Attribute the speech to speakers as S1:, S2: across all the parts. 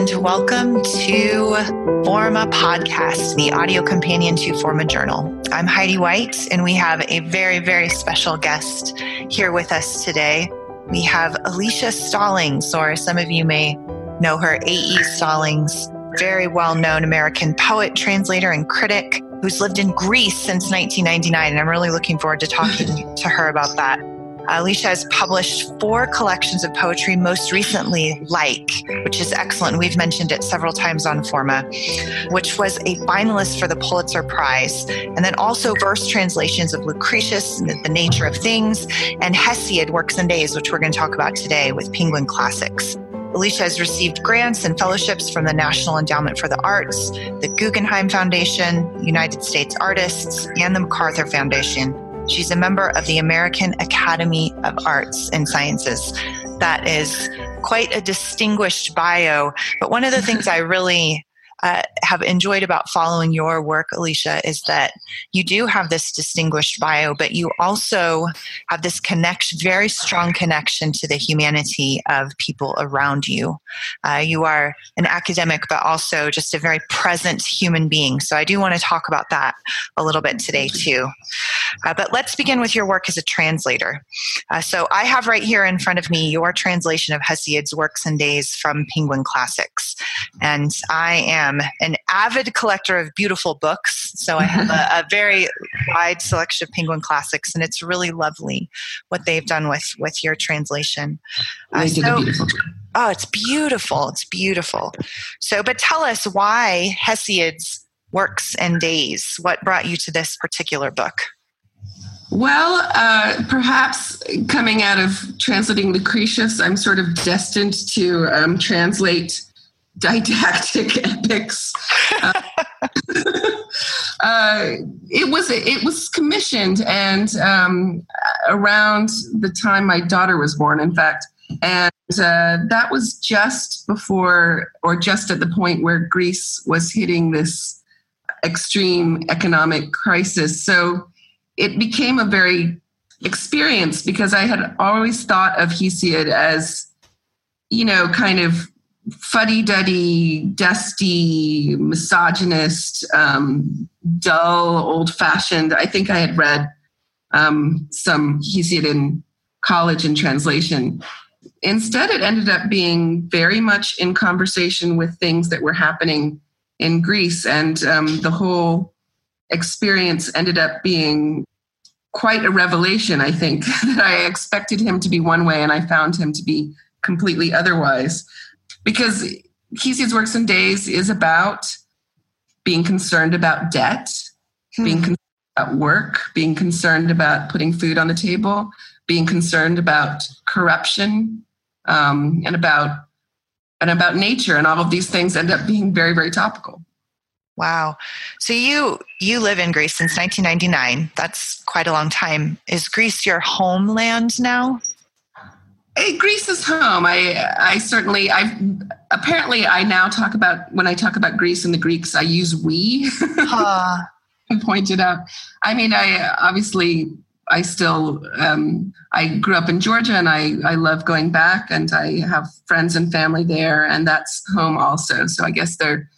S1: And welcome to Forma Podcast, the audio companion to Forma Journal. I'm Heidi White, and we have a very, very special guest here with us today. We have Alicia Stallings, or some of you may know her, A.E. Stallings, very well known American poet, translator, and critic who's lived in Greece since 1999. And I'm really looking forward to talking to her about that. Uh, Alicia has published four collections of poetry, most recently, Like, which is excellent. We've mentioned it several times on Forma, which was a finalist for the Pulitzer Prize. And then also verse translations of Lucretius, The Nature of Things, and Hesiod, Works and Days, which we're going to talk about today with Penguin Classics. Alicia has received grants and fellowships from the National Endowment for the Arts, the Guggenheim Foundation, United States Artists, and the MacArthur Foundation. She's a member of the American Academy of Arts and Sciences. That is quite a distinguished bio. But one of the things I really uh, have enjoyed about following your work, Alicia, is that you do have this distinguished bio, but you also have this connection, very strong connection to the humanity of people around you. Uh, you are an academic, but also just a very present human being. So I do want to talk about that a little bit today, too. Uh, but let's begin with your work as a translator. Uh, so I have right here in front of me your translation of Hesiod's Works and Days from Penguin Classics. And I am am an avid collector of beautiful books, so I have a, a, very wide selection of Penguin classics, and it's really lovely what they've done with with your translation.
S2: Uh, so,
S1: oh, it's beautiful! It's beautiful. So, but tell us why Hesiod's works and days. What brought you to this particular book?
S2: Well, uh, perhaps coming out of translating Lucretius, I'm sort of destined to um, translate didactic epics. Uh, uh, it was it was commissioned, and um, around the time my daughter was born, in fact, and uh, that was just before, or just at the point where Greece was hitting this extreme economic crisis. So it became a very experience because I had always thought of Hesiod as, you know, kind of fuddy duddy, dusty, misogynist, um, dull, old fashioned. I think I had read um, some Hesiod in college in translation. Instead, it ended up being very much in conversation with things that were happening in Greece, and um, the whole experience ended up being quite a revelation. I think that I expected him to be one way, and I found him to be completely otherwise because Hesiod's Works and Days is about being concerned about debt, hmm. being concerned about work, being concerned about putting food on the table, being concerned about corruption, um, and about and about nature, and all of these things end up being very, very topical.
S1: Wow. So you you live in Greece since 1999. That's quite a long time. Is Greece your homeland now?
S2: Hey, Greece is home. I I certainly I apparently I now talk about when I talk about Greece and the Greeks I use we. Uh. pointed out. I mean, I obviously I still um, I grew up in Georgia and I I love going back and I have friends and family there and that's home also. So I guess they're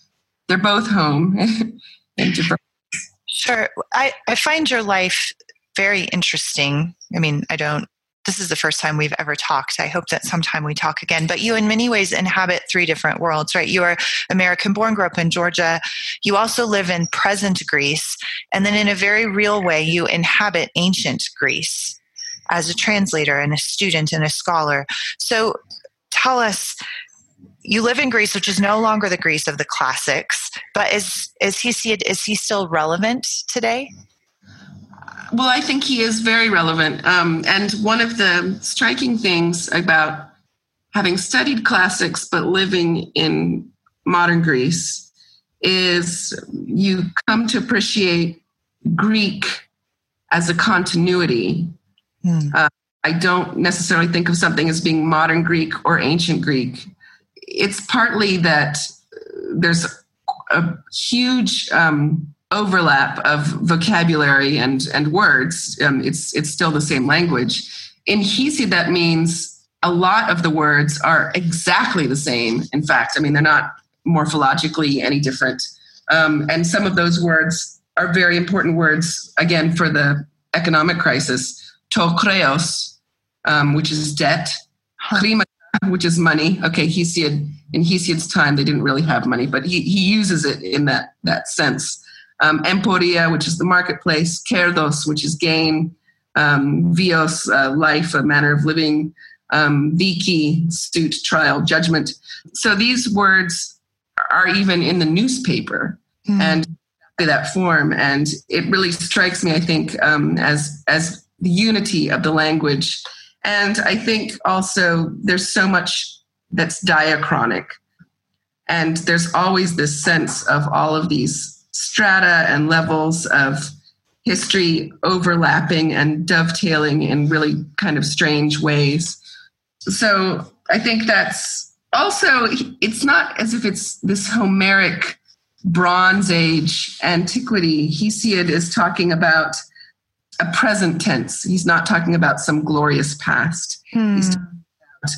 S2: they're both home in different.
S1: Sure, I I find your life very interesting. I mean, I don't this is the first time we've ever talked. I hope that sometime we talk again. But you, in many ways, inhabit three different worlds, right? You are American born, grew up in Georgia. You also live in present Greece. And then, in a very real way, you inhabit ancient Greece as a translator and a student and a scholar. So, tell us you live in Greece, which is no longer the Greece of the classics, but is is he is he still relevant today?
S2: Well, I think he is very relevant. Um, and one of the striking things about having studied classics but living in modern Greece is you come to appreciate Greek as a continuity. Hmm. Uh, I don't necessarily think of something as being modern Greek or ancient Greek. It's partly that there's a huge um, overlap of vocabulary and and words. Um, it's it's still the same language. In Hesiod, that means a lot of the words are exactly the same. In fact, I mean they're not morphologically any different. Um, and some of those words are very important words again for the economic crisis. Tokreos, um, which is debt. Krima, which is money. Okay, Hesiod in Hesiod's time they didn't really have money, but he he uses it in that that sense um, emporia, which is the marketplace, kerdos, which is gain, um, vios, uh, life, a manner of living, um, viki, suit, trial, judgment. So these words are even in the newspaper mm. and that form, and it really strikes me, I think, um, as as the unity of the language, and I think also there's so much that's diachronic, and there's always this sense of all of these strata and levels of history overlapping and dovetailing in really kind of strange ways. So I think that's also, it's not as if it's this Homeric Bronze Age antiquity. Hesiod is talking about a present tense. He's not talking about some glorious past. Hmm. About,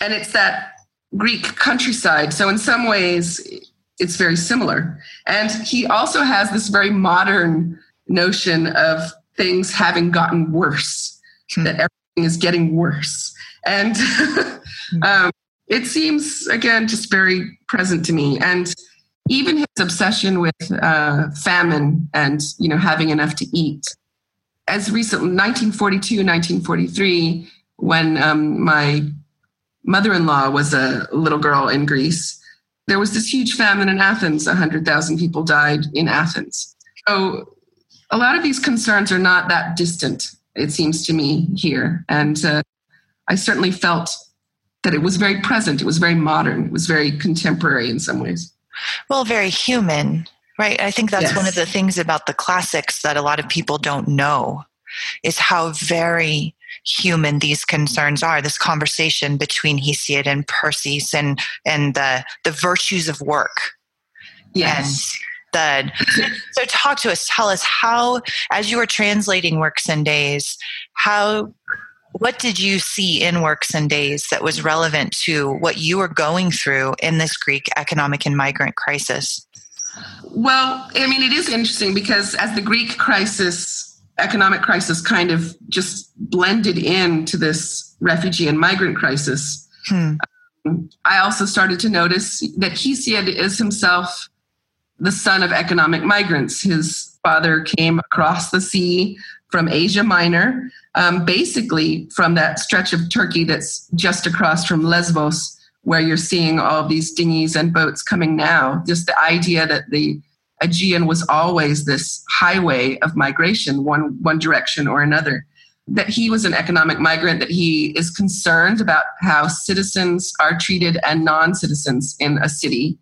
S2: and it's that Greek countryside. So, in some ways, it's very similar. And he also has this very modern notion of things having gotten worse, hmm. that everything is getting worse. And um, it seems, again, just very present to me. And even his obsession with uh, famine and, you know, having enough to eat. As recently, 1942, 1943, when um, my mother-in-law was a little girl in Greece, there was this huge famine in Athens. 100,000 people died in Athens. So a lot of these concerns are not that distant, it seems to me, here. And uh, I certainly felt that it was very present, it was very modern, it was very contemporary in some ways.
S1: Well, very human, right? I think that's yes. one of the things about the classics that a lot of people don't know is how very human these concerns are this conversation between hesiod and perses and and the the virtues of work.
S2: Yes.
S1: And the so talk to us tell us how as you were translating works and days how what did you see in works and days that was relevant to what you were going through in this greek economic and migrant crisis?
S2: Well i mean it is interesting because as the greek crisis economic crisis kind of just blended into this refugee and migrant crisis. Hmm. Um, I also started to notice that Hesiod is himself the son of economic migrants. His father came across the sea from Asia Minor, um, basically from that stretch of Turkey that's just across from Lesbos, where you're seeing all these dinghies and boats coming now. Just the idea that the Aegean was always this highway of migration, one, one direction or another. That he was an economic migrant, that he is concerned about how citizens are treated and non citizens in a city.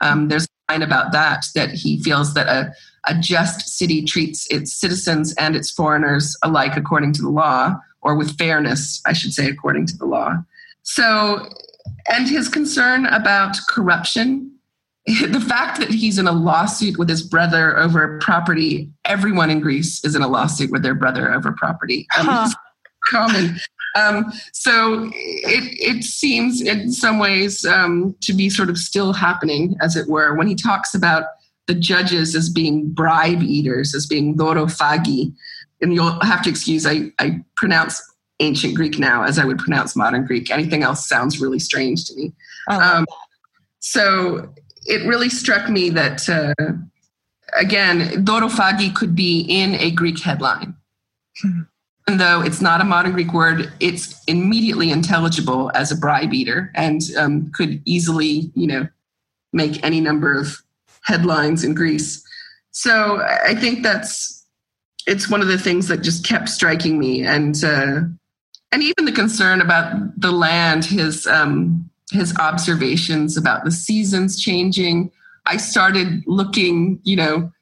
S2: Um, there's a line about that, that he feels that a, a just city treats its citizens and its foreigners alike according to the law, or with fairness, I should say, according to the law. So, and his concern about corruption the fact that he's in a lawsuit with his brother over property, everyone in Greece is in a lawsuit with their brother over property. Um, huh. Common. Um, so it, it seems in some ways um, to be sort of still happening, as it were, when he talks about the judges as being bribe eaters, as being dorophagi. And you'll have to excuse, I, I pronounce ancient Greek now as I would pronounce modern Greek. Anything else sounds really strange to me. Um, so it really struck me that, uh, again, dorophagi could be in a Greek headline. Hmm. Even though it's not a modern Greek word, it's immediately intelligible as a bribe eater and um, could easily, you know, make any number of headlines in Greece. So I think that's it's one of the things that just kept striking me, and uh, and even the concern about the land, his um, his observations about the seasons changing. I started looking, you know,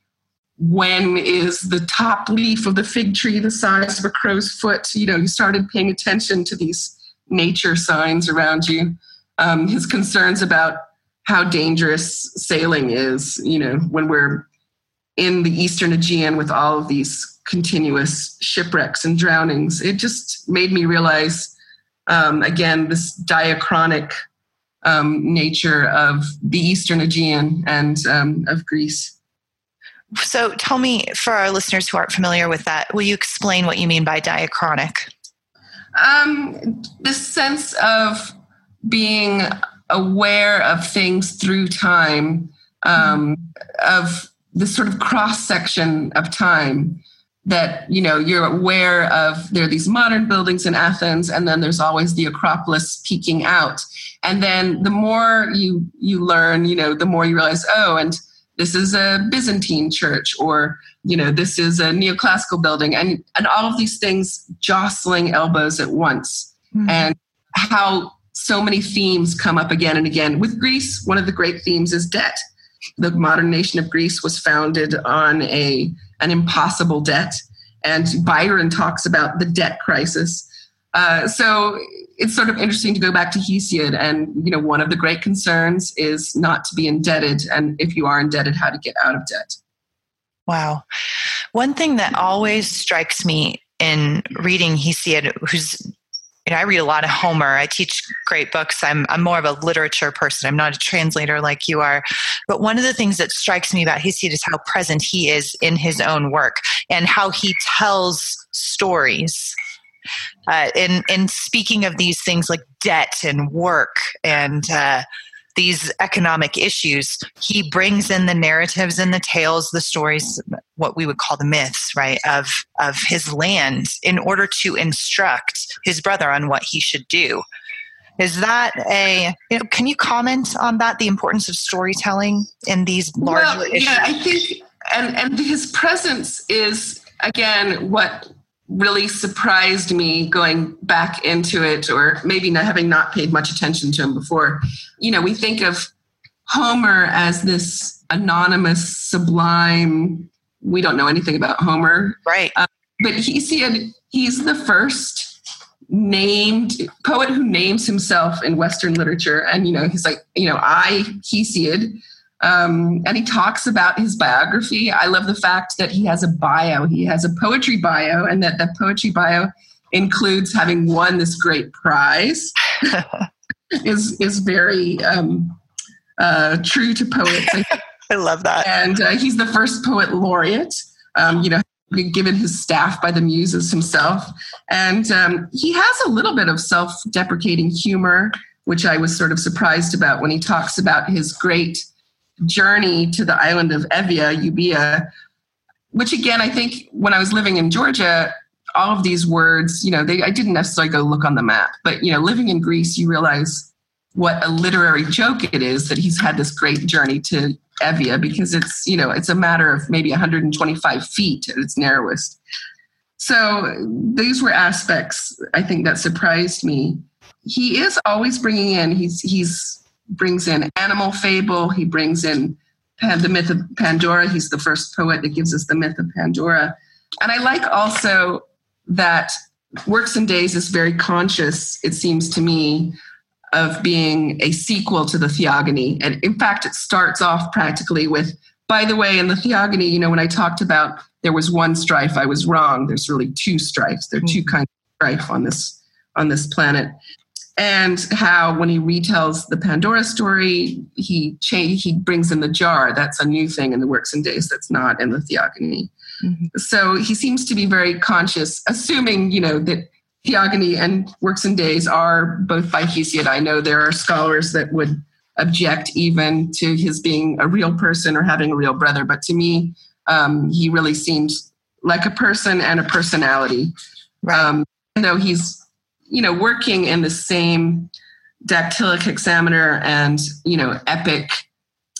S2: when is the top leaf of the fig tree the size of a crow's foot? You know, you started paying attention to these nature signs around you. Um, his concerns about how dangerous sailing is, you know, when we're in the Eastern Aegean with all of these continuous shipwrecks and drownings. It just made me realize, um, again, this diachronic um, nature of the Eastern Aegean and um, of Greece.
S1: So, tell me, for our listeners who aren't familiar with that, will you explain what you mean by diachronic?
S2: Um, the sense of being aware of things through time, um, of this sort of cross section of time that you know you're aware of there are these modern buildings in athens and then there's always the acropolis peeking out. And then the more you you learn you know the more you realize oh and this is a byzantine church or you know this is a neoclassical building and and all of these things jostling elbows at once. Mm-hmm. and how so many themes come up again and again. With greece one of the great themes is debt. The modern nation of greece was founded on a an impossible debt. And Byron talks about the debt crisis. Uh, so it's sort of interesting to go back to Hesiod. And, you know, one of the great concerns is not to be indebted. And if you are indebted, how to get out of debt.
S1: Wow. One thing that always strikes me in reading Hesiod, who's you know, I read a lot of Homer. I teach great books. I'm, I'm more of a literature person. I'm not a translator like you are. But one of the things that strikes me about Hesiod is how present he is in his own work and how he tells stories. Uh, in in speaking of these things like debt and work and uh, these economic issues, he brings in the narratives and the tales, the stories, what we would call the myths, right, of of his land in order to instruct his brother on what he should do. Is that a you know, can you comment on that, the importance of storytelling in these large well, issues?
S2: Yeah, I think and and his presence is again what really surprised me going back into it, or maybe not having not paid much attention to him before. You know, we think of Homer as this anonymous, sublime. We don't know anything about Homer,
S1: right? Uh,
S2: but he's he's the first named poet who names himself in Western literature, and you know, he's like, you know, I Hesiod um, and he talks about his biography. I love the fact that he has a bio. He has a poetry bio, and that the poetry bio includes having won this great prize. is is very um, uh, true to poets. I,
S1: I love that.
S2: And uh, he's the first poet laureate. Um, you know, given his staff by the muses himself, and um, he has a little bit of self-deprecating humor, which I was sort of surprised about when he talks about his great journey to the island of Evia, Euboea, which again, I think when I was living in Georgia, all of these words, you know, they, I didn't necessarily go look on the map, but, you know, living in Greece, you realize what a literary joke it is that he's had this great journey to Evia because it's, you know, it's a matter of maybe 125 feet at its narrowest. So these were aspects I think that surprised me. He is always bringing in, he's, he's, brings in animal fable. He brings in the myth of Pandora. He's the first poet that gives us the myth of Pandora. And I like also that Works and Days is very conscious, it seems to me, of being a sequel to the Theogony. And in fact, it starts off practically with, by the way, in the Theogony, you know, when I talked about there was one strife, I was wrong. There's really two strifes. There are two mm-hmm. kinds of strife on this on this planet and how when he retells the Pandora story, he cha- he brings in the jar. That's a new thing in the Works and Days that's not in the Theogony. Mm-hmm. So he seems to be very conscious, assuming you know that Theogony and Works and Days are both by Hesiod. I know there are scholars that would object even to his being a real person or having a real brother, but to me, um, he really seems like a person and a personality. Right. Um, though he's you know, working in the same dactylic hexameter and, you know, epic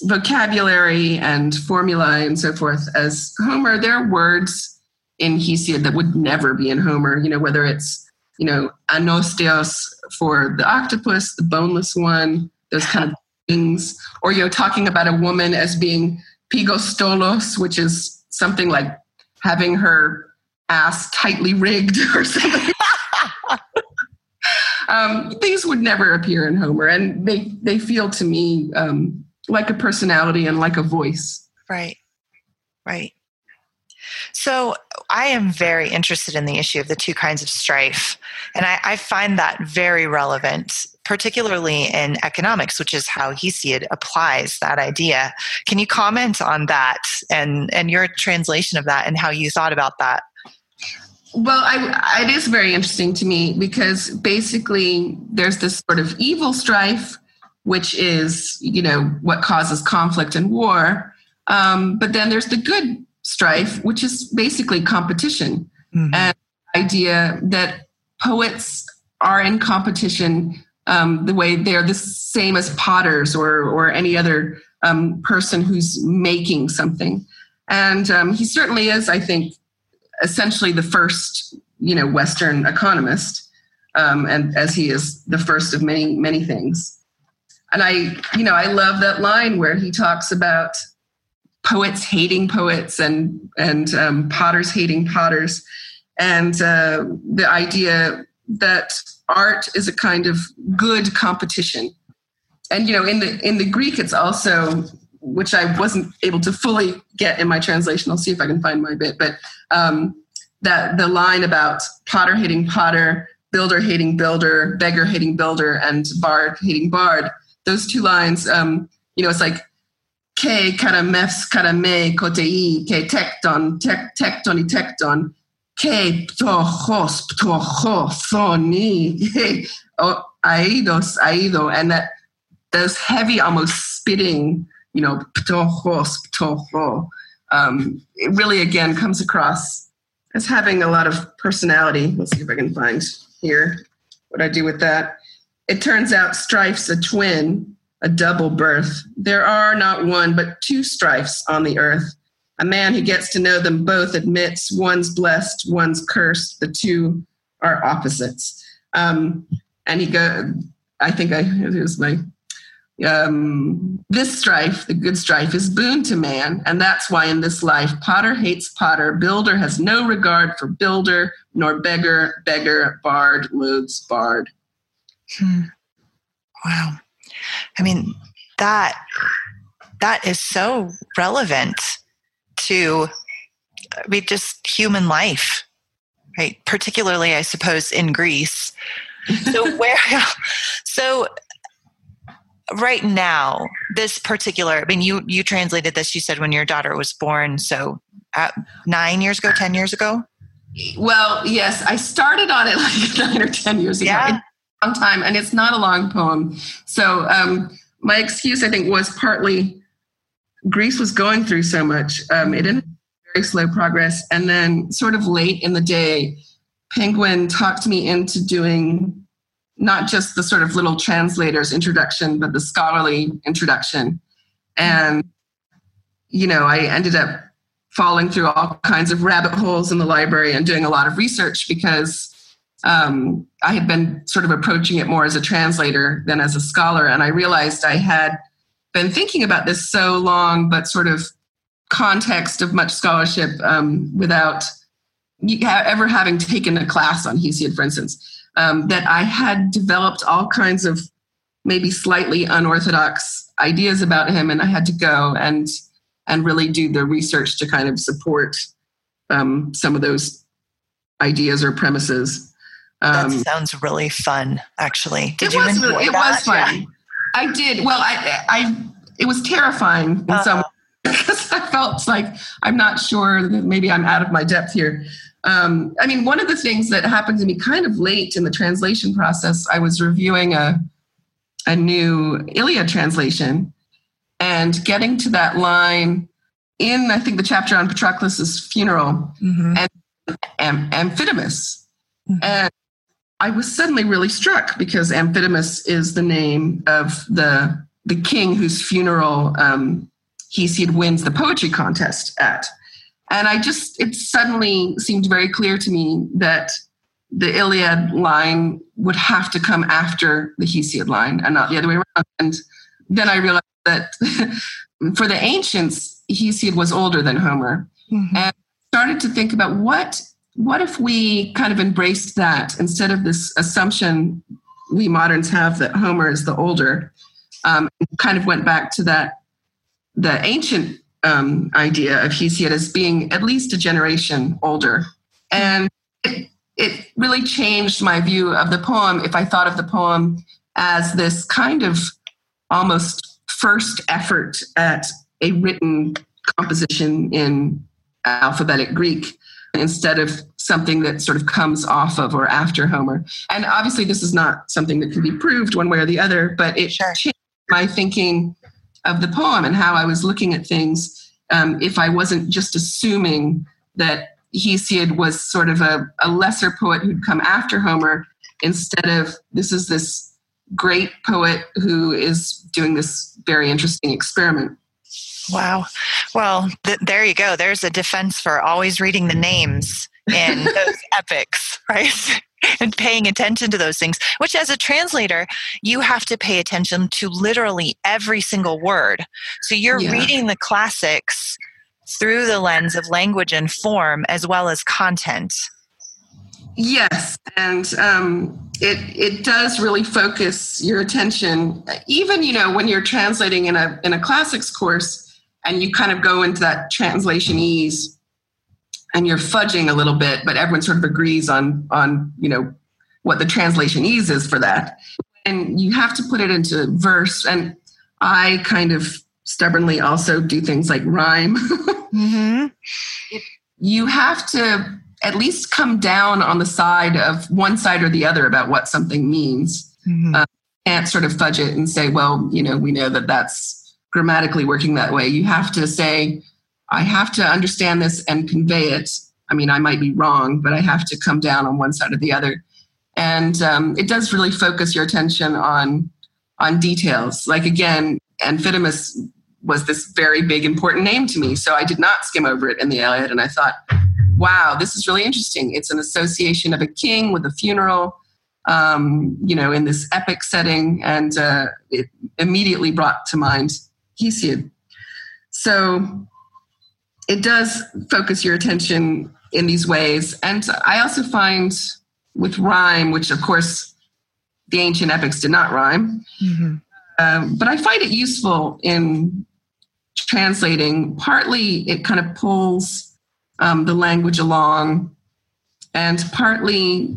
S2: vocabulary and formula and so forth as Homer, there are words in Hesiod that would never be in Homer. You know, whether it's you know anosteos for the octopus, the boneless one, those kind of things, or you know, talking about a woman as being pigostolos, which is something like having her ass tightly rigged or something. Um, these would never appear in Homer, and they they feel to me um, like a personality and like a voice.
S1: Right, right. So I am very interested in the issue of the two kinds of strife, and I, I find that very relevant, particularly in economics, which is how Hesiod applies that idea. Can you comment on that and and your translation of that and how you thought about that?
S2: Well, I, it is very interesting to me because basically there's this sort of evil strife, which is you know what causes conflict and war. Um, but then there's the good strife, which is basically competition, mm-hmm. and idea that poets are in competition um, the way they're the same as potters or or any other um, person who's making something. And um, he certainly is, I think, essentially the first, you know, Western economist, um, and as he is the first of many, many things. And I, you know, I love that line where he talks about poets hating poets and and um, potters hating potters, and uh, the idea that art is a kind of good competition. And you know, in the in the Greek, it's also which I wasn't able to fully get in my translation. I'll see if I can find my bit, but um, that the line about Potter hating Potter, builder hating builder, beggar hating builder, and bard hating bard. Those two lines, um, you know, it's like K ke karamefs karame kotei ke tekton tek tektoni tekton ke ptochos ptocho thoni oh aidos aido, and that those heavy, almost spitting you know, ptochos, ptocho, um, it really again comes across as having a lot of personality. Let's see if I can find here what I do with that. It turns out strife's a twin, a double birth. There are not one, but two strifes on the earth. A man who gets to know them both admits one's blessed, one's cursed. The two are opposites. Um, and he go. I think I here's my um, this strife, the good strife, is boon to man, and that's why in this life, potter hates potter, builder has no regard for builder, nor beggar, beggar, bard loads bard.
S1: Hmm. Wow, I mean that that is so relevant to I mean, just human life, right? Particularly, I suppose, in Greece. So where, so right now this particular i mean you you translated this you said when your daughter was born so uh, nine years ago ten years ago?
S2: Well yes i started on it like nine or ten years ago.
S1: Yeah.
S2: long time and it's not a long poem. So um, my excuse i think was partly greece was going through so much. Um, it didn't very slow progress and then sort of late in the day penguin talked me into doing not just the sort of little translator's introduction, but the scholarly introduction. And, you know, I ended up falling through all kinds of rabbit holes in the library and doing a lot of research because um, I had been sort of approaching it more as a translator than as a scholar. And I realized I had been thinking about this so long, but sort of context of much scholarship um, without ever having taken a class on Hesiod, for instance um, that I had developed all kinds of maybe slightly unorthodox ideas about him, and I had to go and and really do the research to kind of support um, some of those ideas or premises.
S1: Um, that sounds really fun, actually. Did you
S2: was,
S1: enjoy
S2: It
S1: that?
S2: was fun. Yeah. I did. Well, I, I, it was terrifying in uh-huh. some because I felt like I'm not sure that maybe I'm out of my depth here. Um, I mean, one of the things that happened to me kind of late in the translation process, I was reviewing a a new Iliad translation and getting to that line in, I think, the chapter on Patroclus's funeral mm-hmm. and Am- Amphidamas. Mm-hmm. And I was suddenly really struck because Amphidamas is the name of the the king whose funeral um, Hesiod wins the poetry contest at. And I just, it suddenly seemed very clear to me that the Iliad line would have to come after the Hesiod line and not the other way around. And then I realized that for the ancients, Hesiod was older than Homer. Mm-hmm. And started to think about what what if we kind of embraced that instead of this assumption we moderns have that Homer is the older, um, kind of went back to that the ancient um, idea of Hesiod as being at least a generation older, and it, it really changed my view of the poem. If I thought of the poem as this kind of almost first effort at a written composition in alphabetic Greek instead of something that sort of comes off of or after Homer. And obviously, this is not something that can be proved one way or the other, but it sure. changed my thinking of the poem and how I was looking at things um, if I wasn't just assuming that Hesiod was sort of a, a lesser poet who'd come after Homer instead of this is this great poet who is doing this very interesting experiment.
S1: Wow. Well, th- there you go. There's a defense for always reading the names in those epics, right? and paying attention to those things, which as a translator, you have to pay attention to literally every single word. So you're yeah. reading the classics through the lens of language and form as well as content.
S2: Yes, and um, it it does really focus your attention. Even you know when you're translating in a in a classics course, and you kind of go into that translation ease and you're fudging a little bit but everyone sort of agrees on on you know what the translation ease is for that and you have to put it into verse and i kind of stubbornly also do things like rhyme mm-hmm. you have to at least come down on the side of one side or the other about what something means mm-hmm. uh, can't sort of fudge it and say well you know we know that that's grammatically working that way. You have to say, I have to understand this and convey it. I mean, I might be wrong, but I have to come down on one side or the other. And um, it does really focus your attention on on details. Like again, Amphidamas was this very big important name to me, so I did not skim over it in the Iliad, and I thought, wow, this is really interesting. It's an association of a king with a funeral. Um, you know, in this epic setting, and uh, it immediately brought to mind Hesiod. So it does focus your attention in these ways. And I also find with rhyme, which of course the ancient epics did not rhyme, mm-hmm. um, but I find it useful in translating. Partly it kind of pulls um, the language along, and partly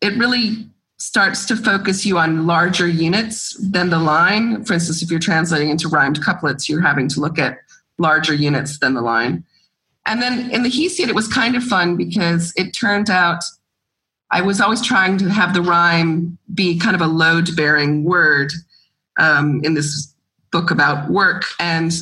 S2: it really starts to focus you on larger units than the line. For instance, if you're translating into rhymed couplets, you're having to look at larger units than the line. And then in the Hesiod, it was kind of fun because it turned out I was always trying to have the rhyme be kind of a load bearing word um, in this book about work. And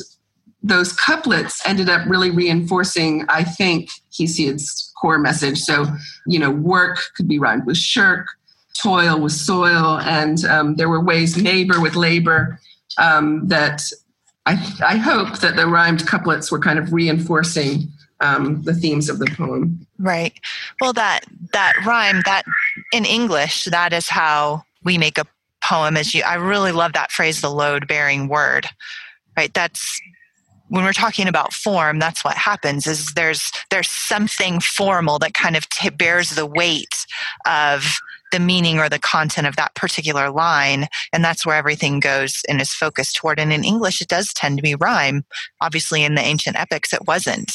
S2: those couplets ended up really reinforcing, I think, Hesiod's core message. So, you know, work could be rhymed with shirk, toil with soil, and um, there were ways neighbor with labor um, that I, I, hope that the rhymed couplets were kind of reinforcing um, the themes of the poem.
S1: Right. Well, that that rhyme that in English that is how we make a poem. As you, I really love that phrase, the load bearing word. Right. That's when we're talking about form that's what happens is there's there's something formal that kind of t- bears the weight of the meaning or the content of that particular line. And that's where everything goes and is focused toward. And in English, it does tend to be rhyme. Obviously, in the ancient epics, it wasn't.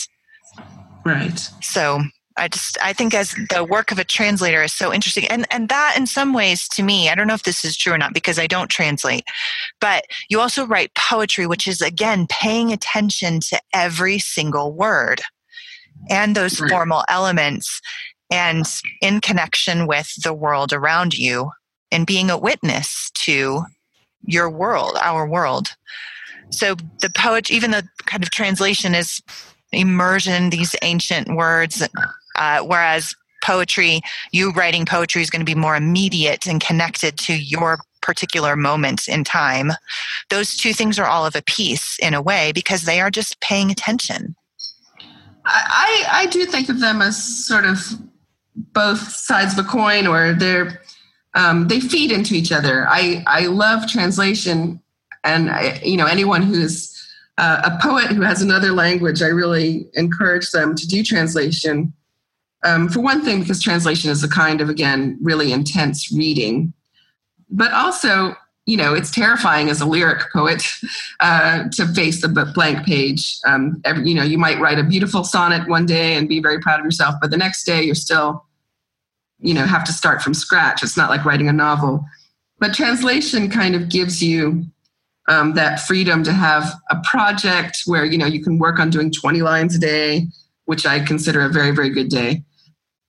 S2: Right.
S1: So I just I think as the work of a translator is so interesting and and that in some ways to me I don't know if this is true or not because I don't translate but you also write poetry which is again paying attention to every single word and those right. formal elements and in connection with the world around you and being a witness to your world, our world. So the poet, even the kind of translation is immersion, these ancient words, uh, whereas poetry, you writing poetry is going to be more immediate and connected to your particular moment in time. Those two things are all of a piece in a way because they are just paying attention.
S2: I, I do think of them as sort of both sides of a coin, or they're um, they feed into each other. I I love translation, and I, you know anyone who's uh, a poet who has another language, I really encourage them to do translation. Um, for one thing, because translation is a kind of again really intense reading, but also you know it's terrifying as a lyric poet uh, to face the blank page. Um, every, you know you might write a beautiful sonnet one day and be very proud of yourself but the next day you're still you know have to start from scratch. It's not like writing a novel. But translation kind of gives you um, that freedom to have a project where you know you can work on doing 20 lines a day which i consider a very very good day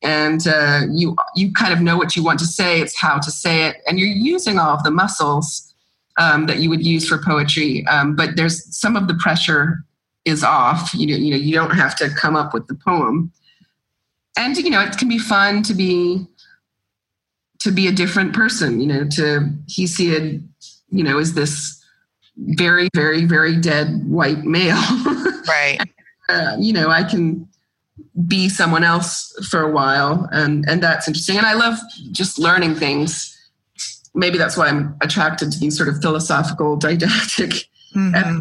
S2: and uh, you you kind of know what you want to say it's how to say it and you're using all of the muscles um, that you would use for poetry um, but there's some of the pressure is off you know you know you don't have to come up with the poem. And you know it can be fun to be to be a different person you know to he see Hesiod you know is this very very very dead white male?
S1: Right.
S2: Uh, you know i can be someone else for a while and and that's interesting. And i love just learning things. Maybe that's why i'm attracted to these sort of philosophical didactic mm-hmm.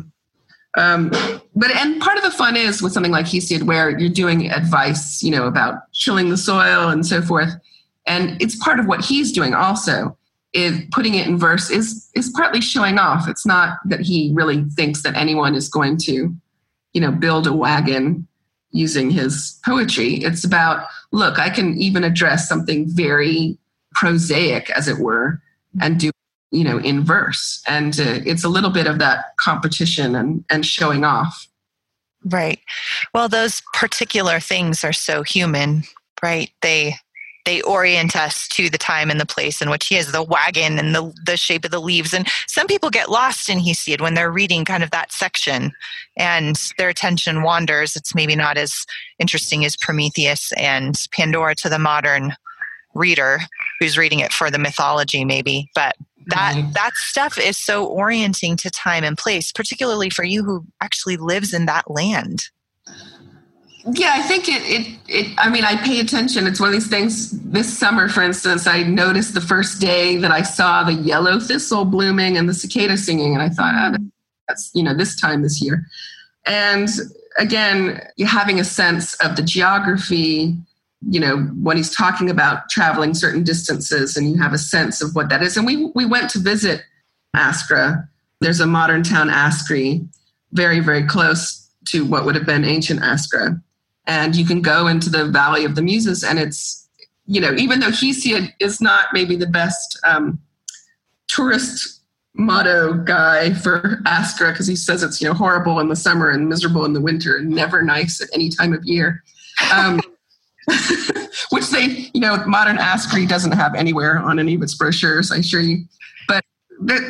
S2: um, but and part of the fun is with something like Hesiod where you're doing advice you know about chilling the soil and so forth. And it's part of what he's doing also. Is putting it in verse is is partly showing off. It's not that he really thinks that anyone is going to you know build a wagon using his poetry. It's about, look, I can even address something very prosaic, as it were, and do, you know, in verse. And uh, it's a little bit of that competition and, and showing off.
S1: Right. Well, those particular things are so human, right? They they orient us to the time and the place in which he is the wagon and the, the shape of the leaves. And some people get lost in hesiod when they're reading kind of that section and their attention wanders. It's maybe not as interesting as prometheus and pandora to the modern reader who's reading it for the mythology maybe. But that mm-hmm. that stuff is so orienting to time and place particularly for you who actually lives in that land
S2: yeah i think it, it it i mean i pay attention. It's one of these things this summer for instance i noticed the first day that i saw the yellow thistle blooming and the cicada singing and i thought oh, that's you know this time this year and again having a sense of the geography you know when he's talking about traveling certain distances and you have a sense of what that is. And we we went to visit askra. There's a modern town askri very very close to what would have been ancient askra and you can go into the Valley of the Muses, and it's you know even though Hesiod is not maybe the best um, tourist motto guy for Askra because he says it's you know horrible in the summer and miserable in the winter and never nice at any time of year. Um, which they, you know, modern Askri doesn't have anywhere on any of its brochures, I assure you. But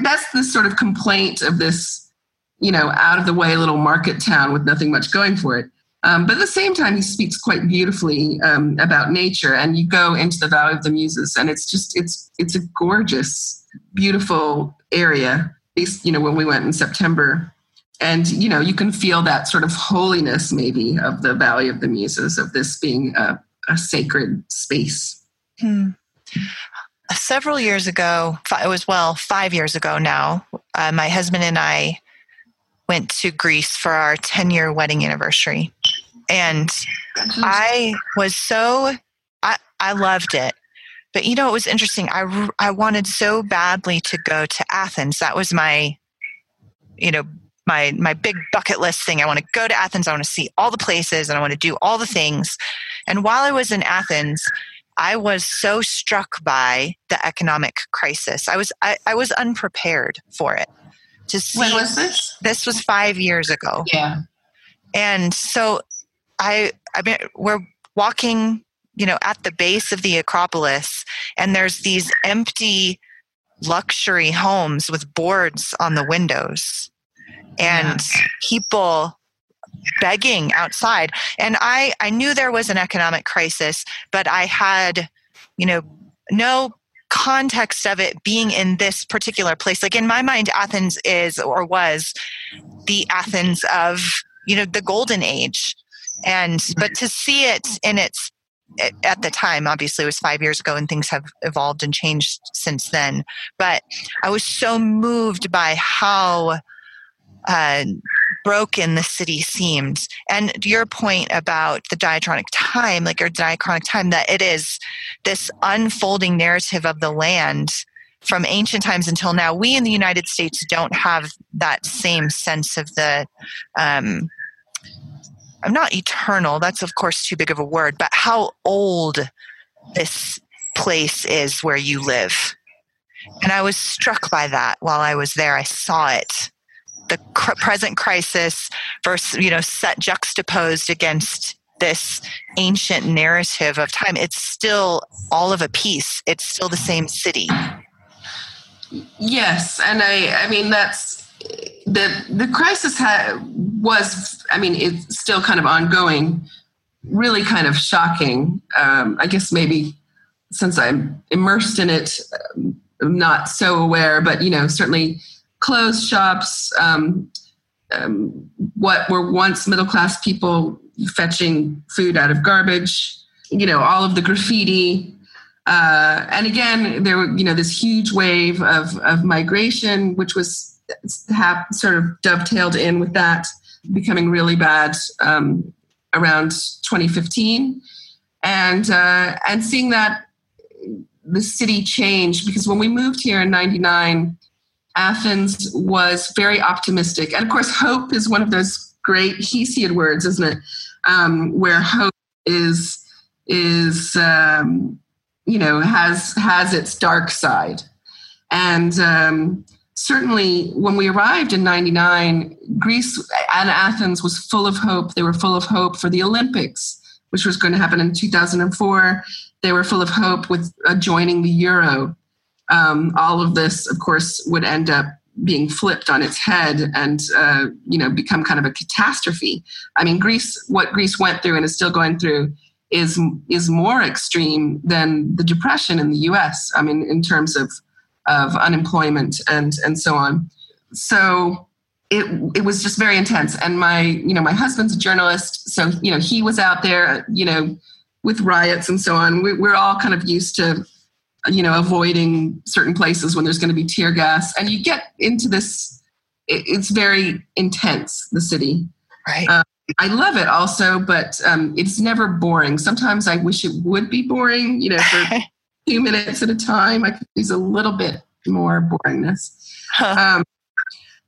S2: that's the sort of complaint of this, you know, out of the way little market town with nothing much going for it. Um, but at the same time, he speaks quite beautifully um, about nature. And you go into the Valley of the Muses, and it's just it's it's a gorgeous, beautiful area. At least you know when we went in September, and you know you can feel that sort of holiness maybe of the Valley of the Muses of this being a, a sacred space. Hmm.
S1: Several years ago, it was well five years ago now. Uh, my husband and I went to Greece for our 10 year wedding anniversary. And I was so, I, I loved it. But you know, it was interesting. I, I wanted so badly to go to Athens. That was my, you know, my my big bucket list thing. I want to go to Athens. I want to see all the places and I want to do all the things. And while I was in Athens, I was so struck by the economic crisis. I was I, I was unprepared for it to see.
S2: When was this?
S1: This was five years ago.
S2: Yeah.
S1: And so I, I mean, we're walking, you know, at the base of the Acropolis, and there's these empty luxury homes with boards on the windows and yeah. people begging outside. And i i knew there was an economic crisis but i had you know no context of it being in this particular place. Like in my mind athens is or was the athens of you know the golden age And but to see it in its at the time obviously it was five years ago and things have evolved and changed since then. But i was so moved by how uh, broken the city seemed. And your point about the diachronic time like your diachronic time that it is this unfolding narrative of the land from ancient times until now. We in the united states don't have that same sense of the um, I'm not eternal, that's of course too big of a word, but how old this place is where you live. And I was struck by that while I was there. I saw it. The cr- present crisis versus, you know, set juxtaposed against this ancient narrative of time. It's still all of a piece. It's still the same city.
S2: Yes, and I I mean that's the the crisis ha- was i mean it's still kind of ongoing really kind of shocking. Um, i guess maybe since i'm immersed in it um, i'm not so aware but you know certainly closed shops um, um what were once middle class people fetching food out of garbage you know all of the graffiti. Uh, and again there were you know this huge wave of of migration which was have sort of dovetailed in with that becoming really bad um, around 2015 and uh, and seeing that the city change because when we moved here in 99 athens was very optimistic. And of course hope is one of those great hesiod words isn't it? Um, where hope is is um, you know has has its dark side. And um, certainly when we arrived in 99 greece and athens was full of hope. They were full of hope for the olympics which was going to happen in 2004 they were full of hope with joining the euro. Um, all of this of course would end up being flipped on its head and uh, you know become kind of a catastrophe. I mean greece what greece went through and is still going through is is more extreme than the depression in the us i mean in terms of of unemployment and and so on. So it it was just very intense. And my you know my husband's a journalist, so you know he was out there you know with riots and so on. We, we're all kind of used to you know avoiding certain places when there's going to be tear gas, and you get into this. It, it's very intense. The city,
S1: right. Um,
S2: I love it also, but um, it's never boring. Sometimes I wish it would be boring, you know, for few minutes at a time. I could use a little bit more boringness. Huh. Um,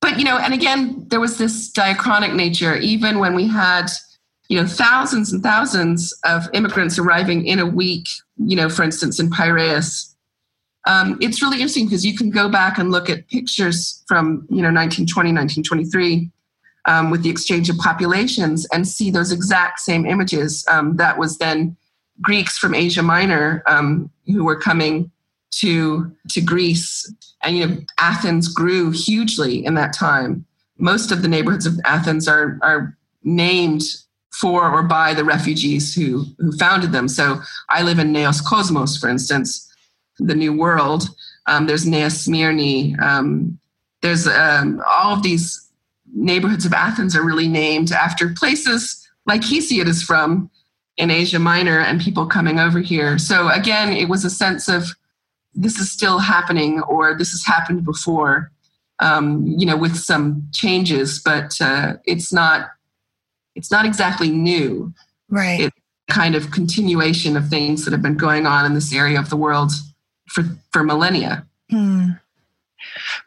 S2: but you know, and again, there was this diachronic nature. Even when we had, you know, thousands and thousands of immigrants arriving in a week. You know, for instance, in Piraeus, um, it's really interesting because you can go back and look at pictures from you know 1920, 1923. Um, with the exchange of populations and see those exact same images. Um, that was then Greeks from Asia Minor um, who were coming to to Greece, and you know Athens grew hugely in that time. Most of the neighborhoods of Athens are are named for or by the refugees who who founded them. So I live in Neos Kosmos, for instance, the New World. Um, there's Neos Smyrni. Um, there's um, all of these neighborhoods of Athens are really named after places like Hesiod is from, in Asia Minor and people coming over here. So again, it was a sense of this is still happening or this has happened before, um, you know, with some changes, but uh, it's not it's not exactly new.
S1: Right.
S2: It's kind of continuation of things that have been going on in this area of the world for for millennia. Hmm.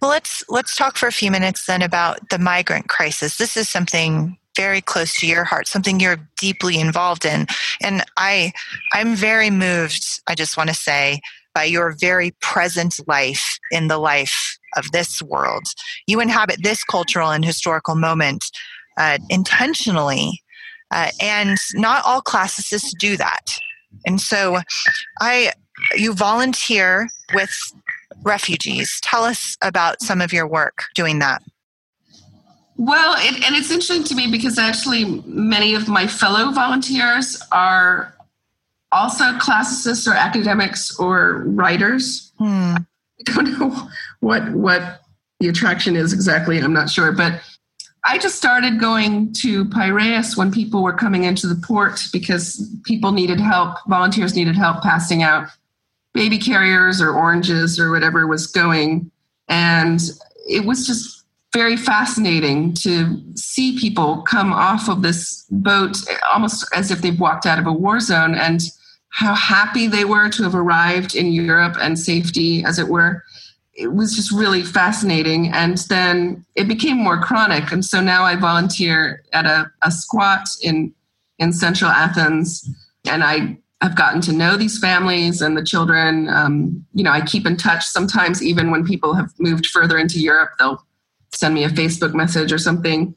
S1: Well, let's let's talk for a few minutes then about the migrant crisis. This is something very close to your heart, something you're deeply involved in. And I, I'm very moved, I just want to say, by your very present life in the life of this world. You inhabit this cultural and historical moment uh, intentionally, uh, and not all classicists do that. And so, I, you volunteer with refugees. Tell us about some of your work doing that.
S2: Well, it, and it's interesting to me because actually many of my fellow volunteers are also classicists or academics or writers. Hmm. I don't know what what the attraction is exactly. I'm not sure, but I just started going to Piraeus when people were coming into the port because people needed help, volunteers needed help passing out baby carriers or oranges or whatever was going. And it was just very fascinating to see people come off of this boat almost as if they've walked out of a war zone and how happy they were to have arrived in Europe and safety, as it were. It was just really fascinating. And then it became more chronic. And so now I volunteer at a, a squat in, in central Athens. And I have gotten to know these families and the children. Um, you know, I keep in touch sometimes, even when people have moved further into Europe, they'll send me a Facebook message or something.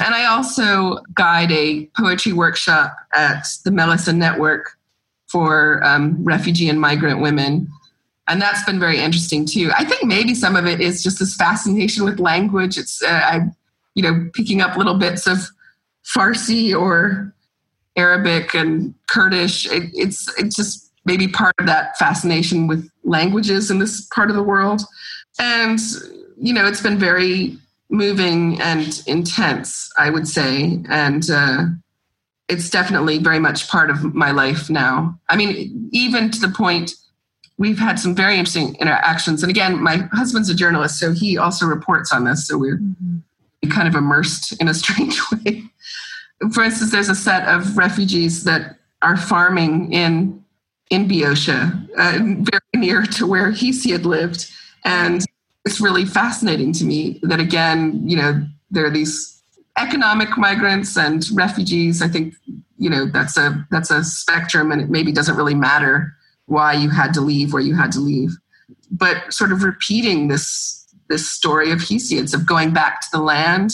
S2: And I also guide a poetry workshop at the Melissa Network for um, refugee and migrant women. And that's been very interesting too. I think maybe some of it is just this fascination with language. It's, uh, I, you know, picking up little bits of Farsi or Arabic and Kurdish. It, it's, it's just maybe part of that fascination with languages in this part of the world. And, you know, it's been very moving and intense, I would say. And, uh, it's definitely very much part of my life now. I mean, even to the point we've had some very interesting interactions. And again, my husband's a journalist, so he also reports on this. So we're mm-hmm. kind of immersed in a strange way. For instance, there's a set of refugees that are farming in in Boeotia, uh, very near to where Hesiod lived, and it's really fascinating to me that again, you know, there are these economic migrants and refugees. I think you know that's a that's a spectrum and it maybe doesn't really matter why you had to leave where you had to leave. But sort of repeating this this story of hesiod's of going back to the land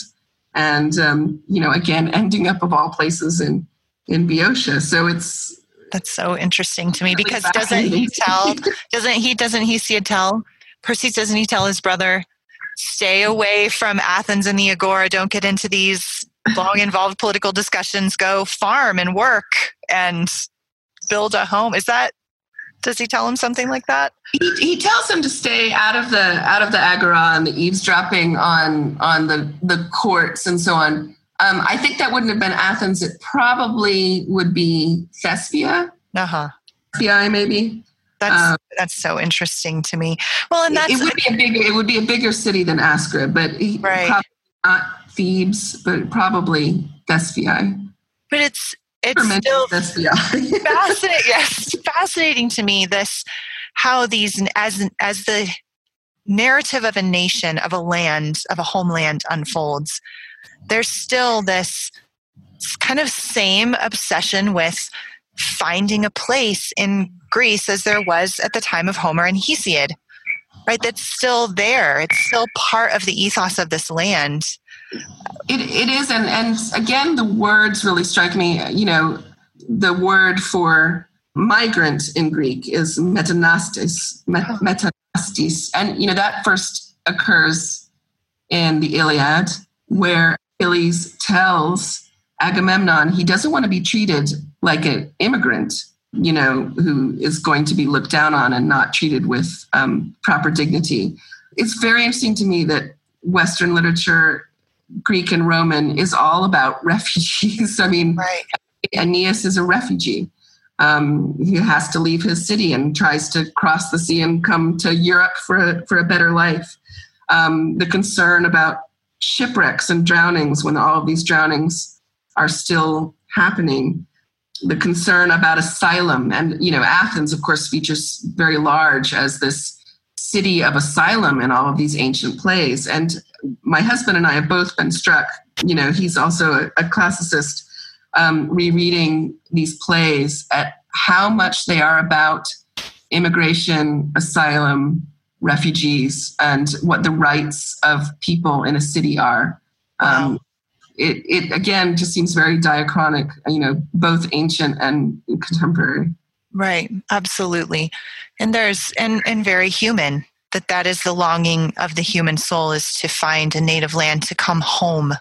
S2: and um, you know again ending up of all places in in boeotia. So it's
S1: that's so interesting to me really because doesn't he tell doesn't he doesn't hesiod tell perseus doesn't he tell his brother stay away from Athens and the Agora. Don't get into these long involved political discussions. Go farm and work and build a home. Is that does he tell him something like that?
S2: He, he tells him to stay out of the out of the agora and the eavesdropping on on the the courts and so on. Um, I think that wouldn't have been Athens. It probably would be Thespia.
S1: Uh huh.
S2: Thespia, maybe.
S1: That's um, that's so interesting to me. Well, and that's
S2: it would be a bigger it would be a bigger city than Askra, but right. probably not Thebes, but probably Thespiae.
S1: But it's it's still fascinating. Yes, fascinating to me. This how these as as the narrative of a nation, of a land, of a homeland unfolds. There's still this kind of same obsession with finding a place in Greece as there was at the time of Homer and Hesiod, right? That's still there. It's still part of the ethos of this land.
S2: It, it is. And, and again, the words really strike me. You know, the word for migrant in Greek is metanastis, met, metanastis. And, you know, that first occurs in the Iliad, where Achilles tells Agamemnon he doesn't want to be treated like an immigrant, you know, who is going to be looked down on and not treated with um, proper dignity. It's very interesting to me that Western literature, Greek and Roman, is all about refugees. I mean, right. Aeneas is a refugee. Um, he has to leave his city and tries to cross the sea and come to Europe for a, for a better life. Um, the concern about shipwrecks and drownings when all of these drownings are still happening the concern about asylum. And you know athens of course features very large as this city of asylum in all of these ancient plays. And my husband and i have both been struck. You know he's also a, a classicist um, rereading these plays at how much they are about immigration asylum refugees and what the rights of people in a city are um, it, it again just seems very diachronic, you know, both ancient and contemporary.
S1: Right, absolutely. And there's and and very human that that is the longing of the human soul is to find a native land to come home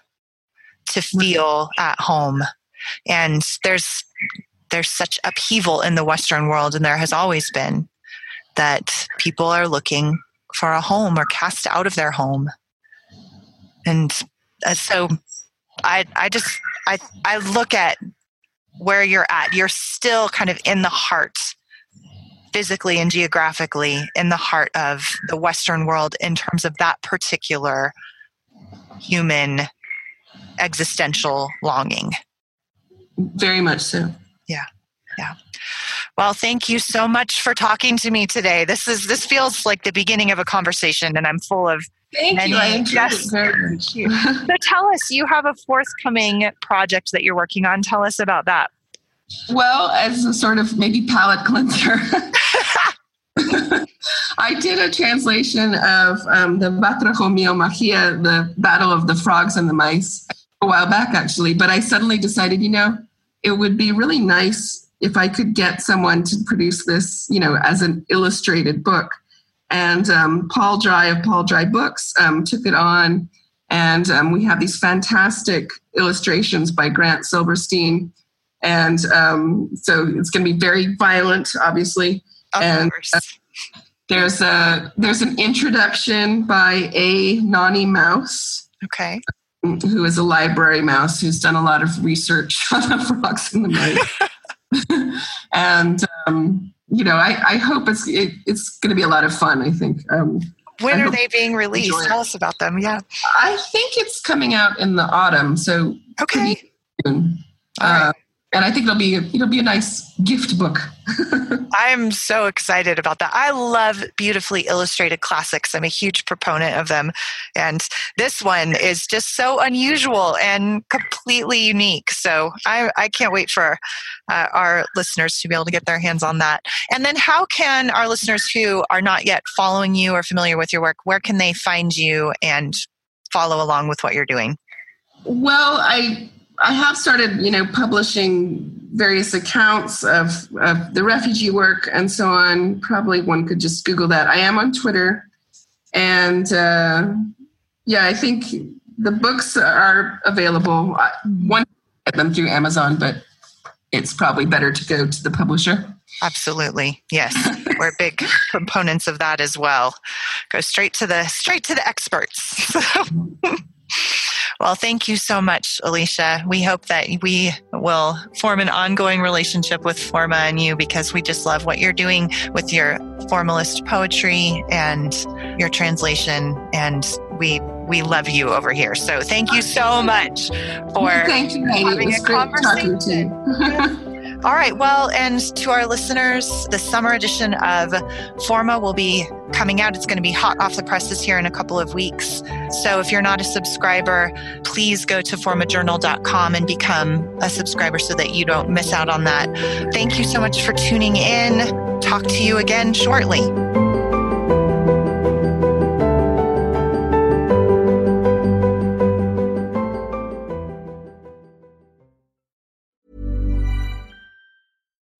S1: to feel at home and there's there's such upheaval in the western world and there has always been that people are looking for a home or cast out of their home and Uh, so I I just I I look at where you're at. You're still kind of in the heart physically and geographically in the heart of the western world in terms of that particular human existential longing.
S2: Very much so.
S1: Yeah. Yeah. Well, thank you so much for talking to me today. This is this feels like the beginning of a conversation and I'm full of
S2: Thank you. I enjoyed it very much.
S1: So tell us, you have a forthcoming project that you're working on. Tell us about that.
S2: Well, as a sort of maybe palate cleanser, I did a translation of um, the Batrachomio the Battle of the Frogs and the Mice, a while back actually. But I suddenly decided, you know, it would be really nice if I could get someone to produce this, you know, as an illustrated book. And um, Paul Dry of Paul Dry Books um, took it on, and um, we have these fantastic illustrations by Grant Silverstein and um, so it's going to be very violent, obviously.
S1: Of
S2: and
S1: course.
S2: uh, there's a there's an introduction by a Nani Mouse,
S1: Okay.
S2: who is a library mouse who's done a lot of research on the frogs in the mice. and um, you know, I, I hope it's it, it's going to be a lot of fun. I think. Um,
S1: When
S2: I
S1: are they being released? Tell us about them. Yeah.
S2: I think it's coming out in the autumn, so
S1: Okay.
S2: soon.
S1: All right.
S2: And I think it'll be it'll be a nice gift book.
S1: I'm so excited about that. I love beautifully illustrated classics. I'm a huge proponent of them. And this one is just so unusual and completely unique. So I, I can't wait for uh, our listeners to be able to get their hands on that. And then, how can our listeners who are not yet following you or familiar with your work, where can they find you and follow along with what you're doing?
S2: Well, I I have started, you know, publishing various accounts of, of the refugee work and so on. Probably one could just Google that. I am on Twitter, and uh, yeah, I think the books are available. One get them through Amazon, but it's probably better to go to the publisher.
S1: Absolutely. Yes. We're big proponents of that as well. Go straight to the straight to the experts. well, thank you so much, Alicia. We hope that we will form an ongoing relationship with Forma and you because we just love what you're doing with your formalist poetry and your translation and we we love you over here. So thank you so much for
S2: Thank you,
S1: having
S2: was
S1: a
S2: great talking to you.
S1: All right. Well, and to our listeners, the summer edition of Forma will be coming out. It's going to be hot off the presses here in a couple of weeks. So if you're not a subscriber, please go to formajournal.com and become a subscriber so that you don't miss out on that. Thank you so much for tuning in. Talk to you again shortly.